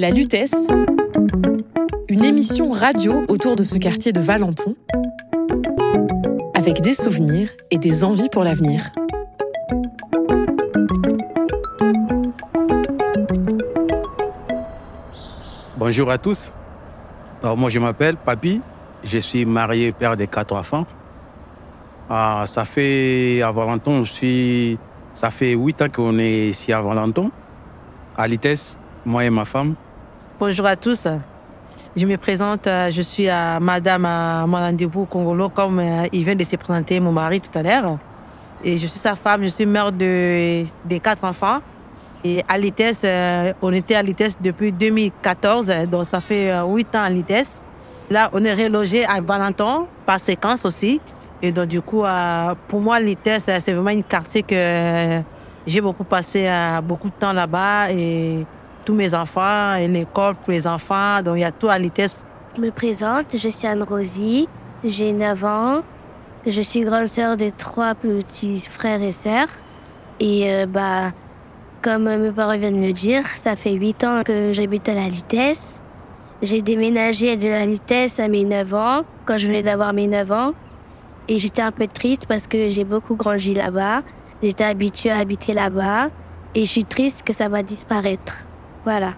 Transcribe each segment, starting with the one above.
La Lutèce, une émission radio autour de ce quartier de Valenton, avec des souvenirs et des envies pour l'avenir. Bonjour à tous. Moi, je m'appelle Papi. Je suis marié, père de quatre enfants. Ah, ça fait à Valenton, je suis, ça fait huit ans qu'on est ici à Valenton, à Lites, moi et ma femme. Bonjour à tous. Je me présente, euh, je suis à Madame Malandebou Congolo, comme euh, il vient de se présenter mon mari tout à l'heure. Et je suis sa femme, je suis mère de, quatre enfants. Et à l'ITES, euh, on était à l'ITES depuis 2014, donc ça fait huit ans à l'ITES. Là, on est relogé à Valenton, par séquence aussi. Et donc, du coup, pour moi, l'ITES, c'est vraiment une quartier que j'ai beaucoup passé beaucoup de temps là-bas. Tous mes enfants, et l'école pour les enfants, donc il y a tout à l'ITES. Je me présente, je suis Anne-Rosie, j'ai 9 ans. Je suis grande sœur de trois petits frères et sœurs. Et euh, bah, comme mes parents viennent de le dire, ça fait 8 ans que j'habite à la Lutèce. J'ai déménagé de la Lutèce à mes 9 ans, quand je venais d'avoir mes 9 ans. Et j'étais un peu triste parce que j'ai beaucoup grandi là-bas. J'étais habituée à habiter là-bas. Et je suis triste que ça va disparaître. Voilà.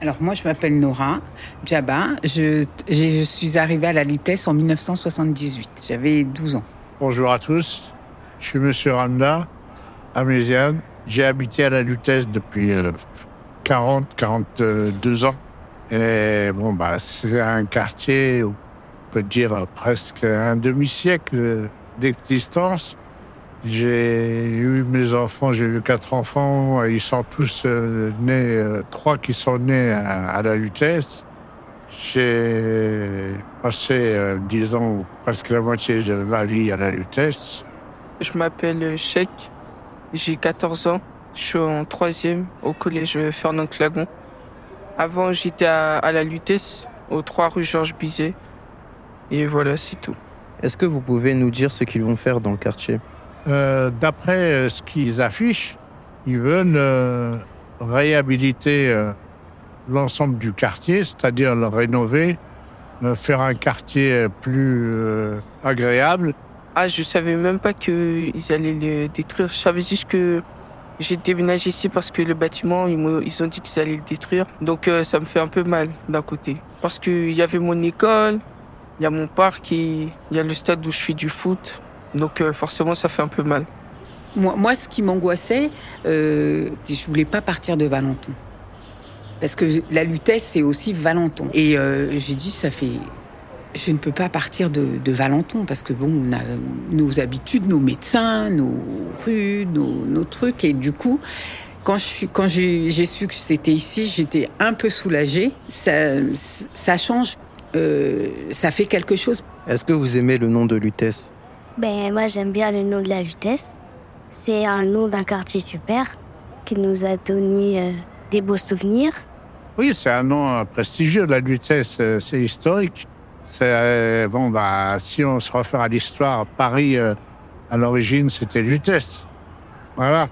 Alors moi, je m'appelle Nora Djaba. Je, je, suis arrivée à la Litesse en 1978. J'avais 12 ans. Bonjour à tous. Je suis Monsieur Randa, améziane. J'ai habité à la Lutèce depuis 40, euh, 42 ans. Et bon, bah, c'est un quartier, on peut dire presque un demi-siècle d'existence. J'ai eu mes enfants, j'ai eu quatre enfants, ils sont tous euh, nés, euh, trois qui sont nés à, la Lutèce. J'ai passé, euh, disons, presque la moitié de ma vie à la Lutèce. Je m'appelle Sheikh, j'ai 14 ans, je suis en troisième au collège Fernand Clagon. Avant, j'étais à, la Lutèce, aux 3 rue Georges Bizet. Et voilà, c'est tout. Est-ce que vous pouvez nous dire ce qu'ils vont faire dans le quartier? Euh, d'après euh, ce qu'ils affichent, ils veulent euh, réhabiliter l'ensemble du quartier, c'est-à-dire le rénover, faire un quartier plus agréable. Ah, je savais même pas qu'ils allaient le détruire. Je savais juste que j'ai déménagé ici parce que le bâtiment, ils, ont dit qu'ils allaient le détruire. Donc ça me fait un peu mal d'un côté. Parce qu'il y avait mon école, il y a mon parc il y a le stade où je fais du foot. Donc euh, forcément, ça fait un peu mal. Moi, moi ce qui m'angoissait, euh, je voulais pas partir de Valenton. Parce que la Lutèce, c'est aussi Valenton. Et euh, j'ai dit, ça fait... Je ne peux pas partir de, de, Valenton parce que bon, on a nos habitudes, nos médecins, nos rues, nos, nos trucs. Et du coup, quand quand j'ai su que c'était ici, j'étais un peu soulagée. Ça, ça change, euh, ça fait quelque chose. Est-ce que vous aimez le nom de Lutèce? Ben, moi, j'aime bien le nom de la vitesse. C'est un nom d'un quartier super qui nous a donné euh, des beaux souvenirs. Oui, c'est un nom euh, prestigieux. La vitesse, euh, c'est historique. C'est bon, bah, si on se réfère à l'histoire, Paris, à l'origine, c'était Lutèce. Voilà.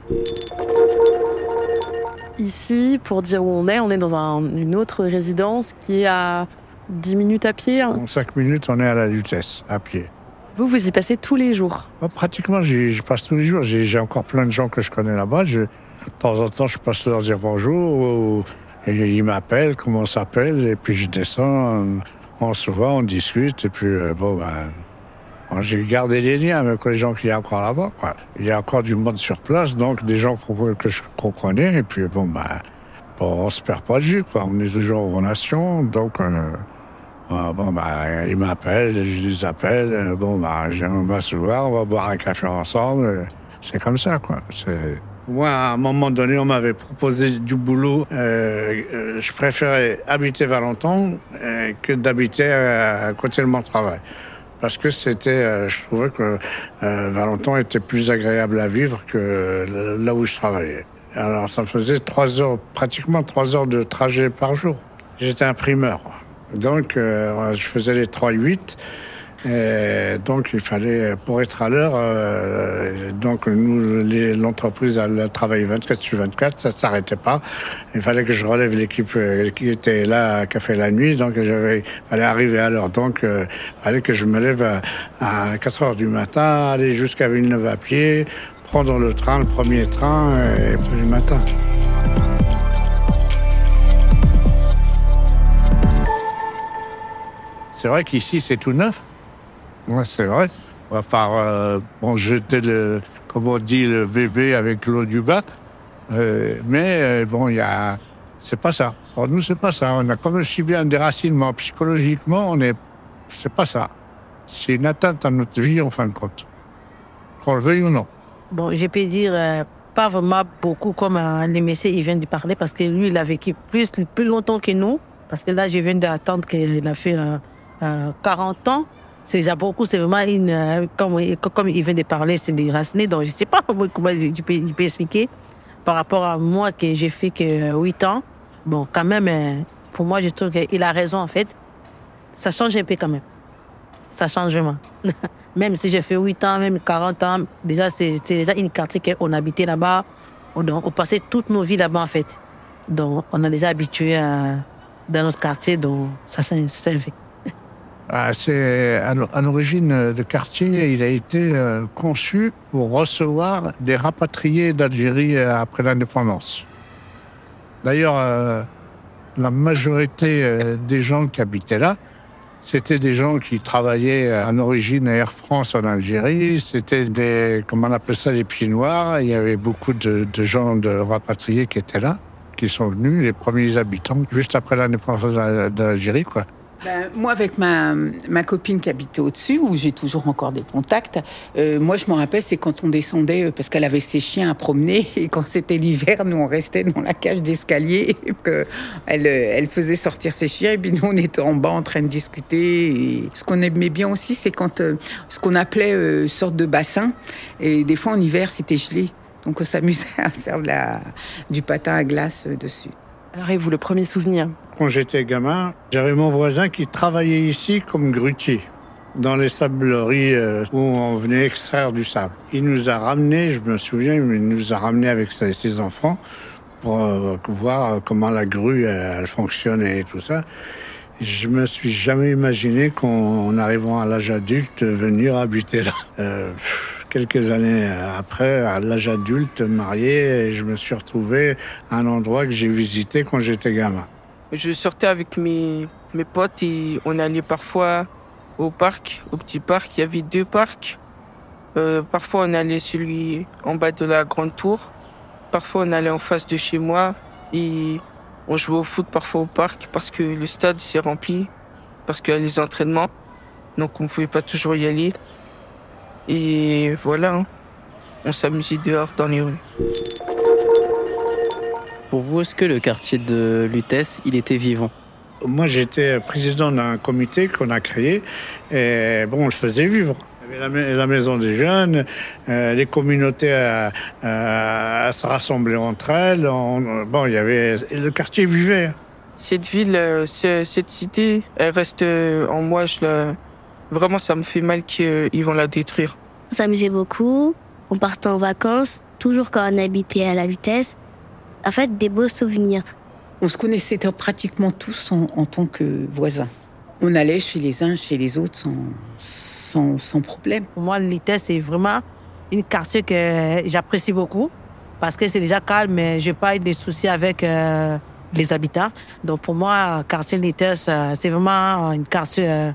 Ici, pour dire où on est, on est dans une autre résidence qui est à 10 minutes à pied. En 5 minutes, on est à la Lutèce, à pied. Vous, vous y passez tous les jours Pratiquement, j'y passe tous les jours. J'ai encore plein de gens que je connais là-bas. De temps en temps, je passe leur dire bonjour. ils m'appellent, comment on s'appelle. Et puis je descends, on se voit, on discute. Et puis, euh, bon, ben, j'ai gardé des liens avec les gens qui y a encore là-bas. Il y a encore du monde sur place, donc des gens que je comprenais. Et puis, bon, ben, bon, on se perd pas de vue. Quoi. On est toujours en relation. Donc, euh, ah, bon, bah, ils m'appellent, je les appelle. Euh, bon, bah, on va se voir, on va boire un café ensemble. C'est comme ça, quoi. Moi, à un moment donné, on m'avait proposé du boulot. Euh, euh, je préférais habiter Valenton que d'habiter à, côté de mon travail. Parce que c'était, je trouvais que Valenton était plus agréable à vivre que là où je travaillais. Alors, ça me faisait trois heures, pratiquement trois heures de trajet par jour. J'étais imprimeur. Donc, euh, je faisais les 3-8. Et donc il fallait, pour être à l'heure, euh, donc nous, l'entreprise, elle travaillait 24 sur 24, ça s'arrêtait pas. Il fallait que je relève l'équipe euh, qui était là, a fait la nuit, donc j'avais, fallait arriver à l'heure. Donc euh, fallait que je me lève à, à 4 heures du matin, aller jusqu'à Villeneuve à pied, prendre le train, le premier train, et puis le matin. C'est vrai qu'ici, c'est tout neuf. Ouais, c'est vrai. On va faire, bon, jeter le, comme on dit, le bébé avec l'eau du bac. Euh, mais euh, bon, il y a, c'est pas ça. Nous, c'est pas ça. On a comme si bien un déracinement. Psychologiquement, on est, c'est pas ça. C'est une atteinte à notre vie, en fin de compte. Qu'on le veuille ou non. Bon, je peux dire euh, pas vraiment beaucoup comme le monsieur il vient de parler parce que lui, il a vécu plus, plus longtemps que nous. Parce que là, je viens d'attendre qu'il a fait euh, euh, 40 ans. C'est déjà beaucoup, c'est vraiment une. euh, comme, comme il vient de parler, c'est des racines. Donc, je sais pas comment je peux, expliquer par rapport à moi que j'ai fait que 8 ans. Bon, quand même, euh, pour moi, je trouve qu'il a raison en fait. Ça change un peu quand même. Ça change vraiment. même si j'ai fait 8 ans, même 40 ans, déjà, c'est c'est déjà une quartier qu'on habitait là-bas. On, on passait toute nos vies là-bas, en fait. Donc, on a déjà habitué dans notre quartier, donc ça, un fait. Ah, c'est à l'o- à l'origine le quartier, il a été euh, conçu pour recevoir des rapatriés d'Algérie euh, après l'indépendance. D'ailleurs, euh, la majorité des gens qui habitaient là, c'était des gens qui travaillaient en origine Air France en Algérie. C'était des, comment on appelle ça, des pieds noirs. Il y avait beaucoup de, de gens de rapatriés qui étaient là, qui sont venus, les premiers habitants, juste après l'indépendance d'Al- d'Algérie, quoi. Ben, moi, avec ma, ma copine qui habitait au-dessus, où j'ai toujours encore des contacts, euh, moi, je me rappelle, c'est quand on descendait, euh, parce qu'elle avait ses chiens à promener, et quand c'était l'hiver, nous, on restait dans la cage d'escalier, et que elle, euh, elle faisait sortir ses chiens, et puis nous, on était en bas en train de discuter. Et ce qu'on aimait bien aussi, c'est quand euh, ce qu'on appelait euh, sorte de bassin, et des fois, en hiver, c'était gelé. Donc, on s'amusait à faire de la, du patin à glace euh, dessus. Alors, et vous, le premier souvenir Quand j'étais gamin, j'avais mon voisin qui travaillait ici comme grutier, dans les sableries euh, où on venait extraire du sable. Il nous a ramenés, je me souviens, il nous a ramenés avec ses, enfants pour euh, voir comment la grue euh, elle fonctionnait et tout ça. Je me suis jamais imaginé qu'en arrivant à l'âge adulte, venir habiter là. Quelques années après, à l'âge adulte, marié, je me suis retrouvé à un endroit que j'ai visité quand j'étais gamin. Je sortais avec mes, mes potes et on allait parfois au parc, au petit parc. Il y avait deux parcs. Euh, parfois, on allait celui en bas de la grande tour. Parfois, on allait en face de chez moi et on jouait au foot parfois au parc parce que le stade s'est rempli, parce qu'il y a les entraînements. Donc, on ne pouvait pas toujours y aller. Et voilà, hein. on s'amusait dehors dans les rues. Pour vous, est-ce que le quartier de Lutèce, il était vivant? Moi, j'étais président d'un comité qu'on a créé et bon, on le faisait vivre. Il y avait la, ma- la maison des jeunes, euh, les communautés à, à- à se rassembler entre elles. On- bon, il y avait le quartier vivait. Cette ville, euh, ce- cette cité, elle reste euh, en moi. Je la... Vraiment, ça me fait mal qu'ils vont la détruire. On s'amusait beaucoup. On partait en vacances, toujours quand on habitait à la vitesse. En fait, des beaux souvenirs. On se connaissait pratiquement tous en, en tant que voisins. On allait chez les uns, chez les autres sans, sans, sans problème. Pour moi, l'ITES, c'est vraiment une quartier que j'apprécie beaucoup parce que c'est déjà calme, mais je n'ai pas eu de soucis avec euh, les habitants. Donc, pour moi, quartier l'ITES, c'est vraiment une quartier euh,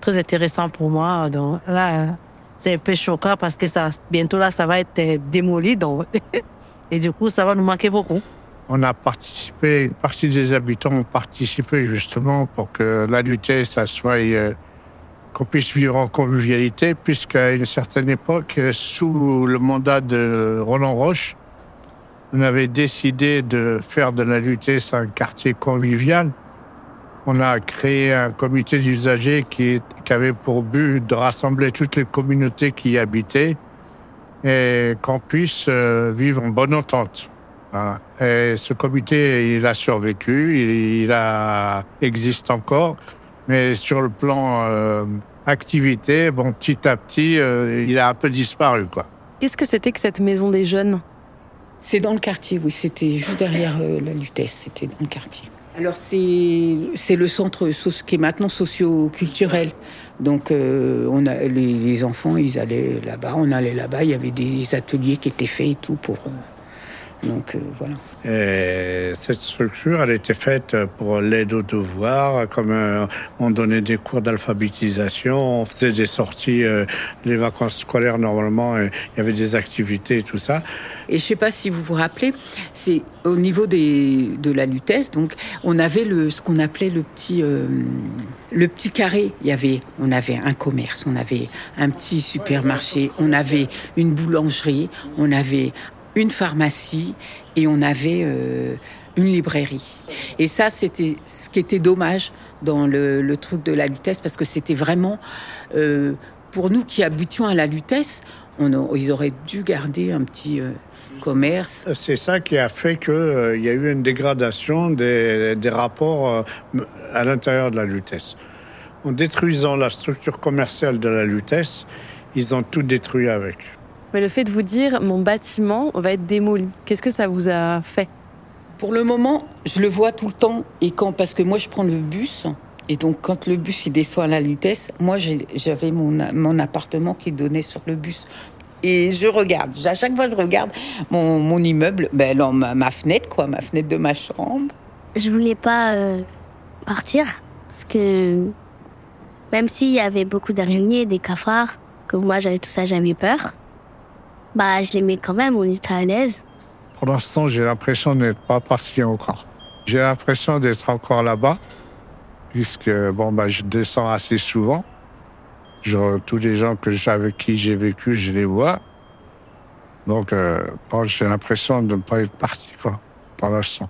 très intéressant pour moi. Donc, là, c'est un peu choquant parce que ça, bientôt, là, ça va être euh, démoli. Donc, et du coup, ça va nous manquer beaucoup. On a participé, une partie des habitants ont participé justement pour que la lutte, ça soit, euh, qu'on puisse vivre en convivialité, puisqu'à une certaine époque, euh, sous le mandat de Roland Roche, on avait décidé de faire de la lutte un quartier convivial. On a créé un comité d'usagers qui, qui avait pour but de rassembler toutes les communautés qui y habitaient et qu'on puisse euh, vivre en bonne entente. Voilà. Et ce comité, il a survécu, il, il a, existe encore, mais sur le plan euh, activité. Bon, petit à petit, euh, il a un peu disparu, quoi. Qu'est-ce que c'était que cette maison des jeunes? C'est dans le quartier, oui. C'était juste derrière euh, la Lutèce. C'était dans le quartier. Alors c'est le centre qui est maintenant socio-culturel. Donc euh, on a les, les enfants, ils allaient là-bas, on allait là-bas. Il y avait des ateliers qui étaient faits et tout pour. euh, donc euh, voilà. Et cette structure, elle était faite pour l'aide aux devoirs, comme euh, on donnait des cours d'alphabétisation, on faisait des sorties, euh, les vacances scolaires normalement, il y avait des activités et tout ça. Et je sais pas si vous vous rappelez, c'est au niveau des, de la Lutèce, donc on avait le, ce qu'on appelait le petit, euh, le petit carré. Il y avait, on avait un commerce, on avait un petit supermarché, on avait une boulangerie, on avait une pharmacie et on avait euh, une librairie. Et ça, c'était ce qui était dommage dans le, truc de la Lutèce, parce que c'était vraiment, euh, pour nous qui habitions à la Lutèce, on a- ils auraient dû garder un petit euh, commerce. C'est ça qui a fait qu'il y a eu une dégradation des, des rapports euh, à l'intérieur de la Lutèce. En détruisant la structure commerciale de la Lutèce, ils ont tout détruit avec. Mais le fait de vous dire mon bâtiment va être démoli, qu'est-ce que ça vous a fait? Pour le moment, je le vois tout le temps. Et quand, parce que moi, je prends le bus. Et donc, quand le bus il descend à la Lutèce, moi, j'avais mon, mon appartement qui donnait sur le bus. Et je regarde. À chaque fois, je regarde mon, mon immeuble, ben, non, ma, ma fenêtre, quoi, ma fenêtre de ma chambre. Je voulais pas euh, partir parce que même s'il y avait beaucoup d'araignées, des cafards, que moi j'avais tout ça, j'avais peur. Bah, je l'aimais quand même, on était à l'aise. Pour l'instant, j'ai l'impression de n'être pas parti encore. J'ai l'impression d'être encore là-bas, puisque bon, bah, je descends assez souvent. Tous les gens que avec qui j'ai vécu, je les vois. Donc, euh, j'ai l'impression de ne pas être parti, quoi, pour l'instant.